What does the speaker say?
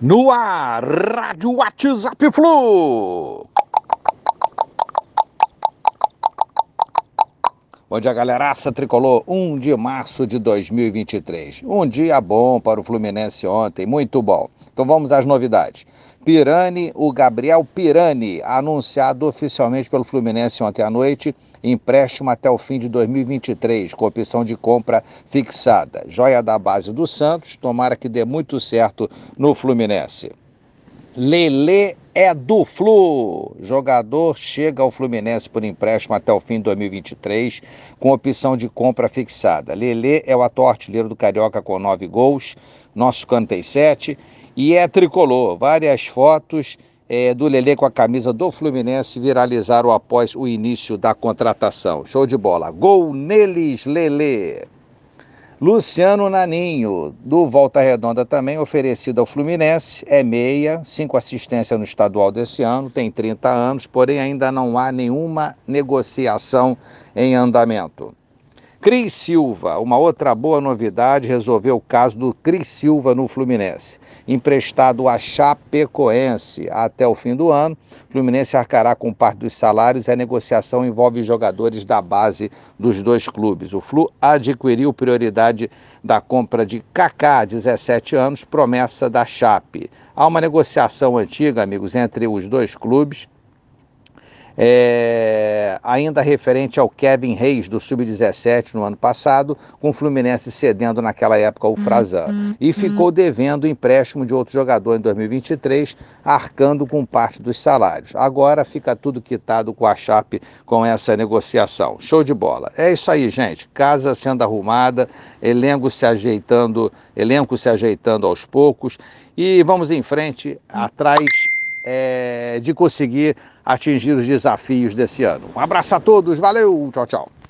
No ar, Rádio WhatsApp Flu. Bom dia, galeraça tricolor. 1 de março de 2023. Um dia bom para o Fluminense ontem, muito bom. Então vamos às novidades. Pirani, o Gabriel Pirani, anunciado oficialmente pelo Fluminense ontem à noite, empréstimo até o fim de 2023, com opção de compra fixada. Joia da base do Santos, tomara que dê muito certo no Fluminense. Lele é do Flu. Jogador chega ao Fluminense por empréstimo até o fim de 2023, com opção de compra fixada. Lele é o atual artilheiro do Carioca com nove gols, nosso canto tem sete e é tricolor. Várias fotos é, do Lele com a camisa do Fluminense viralizaram após o início da contratação. Show de bola. Gol neles, Lele. Luciano Naninho, do Volta Redonda também, oferecido ao Fluminense, é meia, cinco assistências no estadual desse ano, tem 30 anos, porém ainda não há nenhuma negociação em andamento. Cris Silva, uma outra boa novidade, resolveu o caso do Cris Silva no Fluminense. Emprestado a Chapecoense até o fim do ano, o Fluminense arcará com parte dos salários e a negociação envolve jogadores da base dos dois clubes. O Flu adquiriu prioridade da compra de Kaká, 17 anos, promessa da Chape. Há uma negociação antiga, amigos, entre os dois clubes é, ainda referente ao Kevin Reis do Sub-17 no ano passado, com o Fluminense cedendo naquela época o Frazan. Uhum, e ficou uhum. devendo o empréstimo de outro jogador em 2023, arcando com parte dos salários. Agora fica tudo quitado com a Chape com essa negociação. Show de bola. É isso aí, gente. Casa sendo arrumada, elenco se ajeitando, elenco se ajeitando aos poucos e vamos em frente atrás é, de conseguir atingir os desafios desse ano. Um abraço a todos, valeu, tchau, tchau.